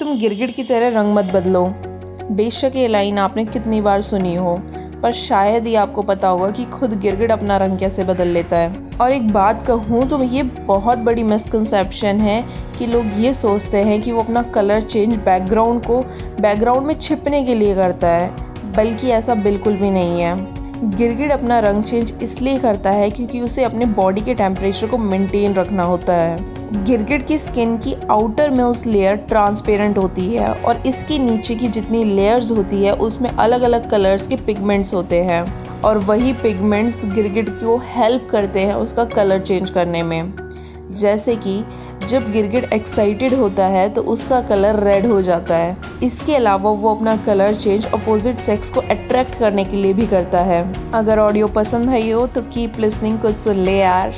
तुम गिरगिट की तरह रंग मत बदलो। बेशक ये लाइन आपने कितनी बार सुनी हो, पर शायद ही आपको पता होगा कि खुद गिरगिट अपना रंग कैसे बदल लेता है। और एक बात कहूँ तो ये बहुत बड़ी मिसकंसेप्शन है कि लोग ये सोचते हैं कि वो अपना कलर चेंज बैकग्राउंड को बैकग्राउंड में छिपने के लिए करता है, बल्कि ऐसा बिल्कुल भी नहीं है। गिरगिट अपना रंग चेंज इसलिए करता है क्योंकि उसे अपने बॉडी के टेम्परेचर को मेंटेन रखना होता है। गिरगिट की स्किन की आउटर में उस लेयर ट्रांसपेरेंट होती है और इसके नीचे की जितनी लेयर्स होती है, उसमें अलग अलग कलर्स के पिगमेंट्स होते हैं। और वही पिगमेंट्स गिरगिट को हेल्प करते हैं उसका कलर चेंज करने में। जैसे कि जब गिरगिट एक्साइटेड होता है तो उसका कलर रेड हो जाता है। इसके अलावा वो अपना कलर चेंज अपोजिट सेक्स को अट्रैक्ट करने के लिए भी करता है। अगर ऑडियो पसंद आई हो तो कीप लिसनिंग कुछ सुन ले यार।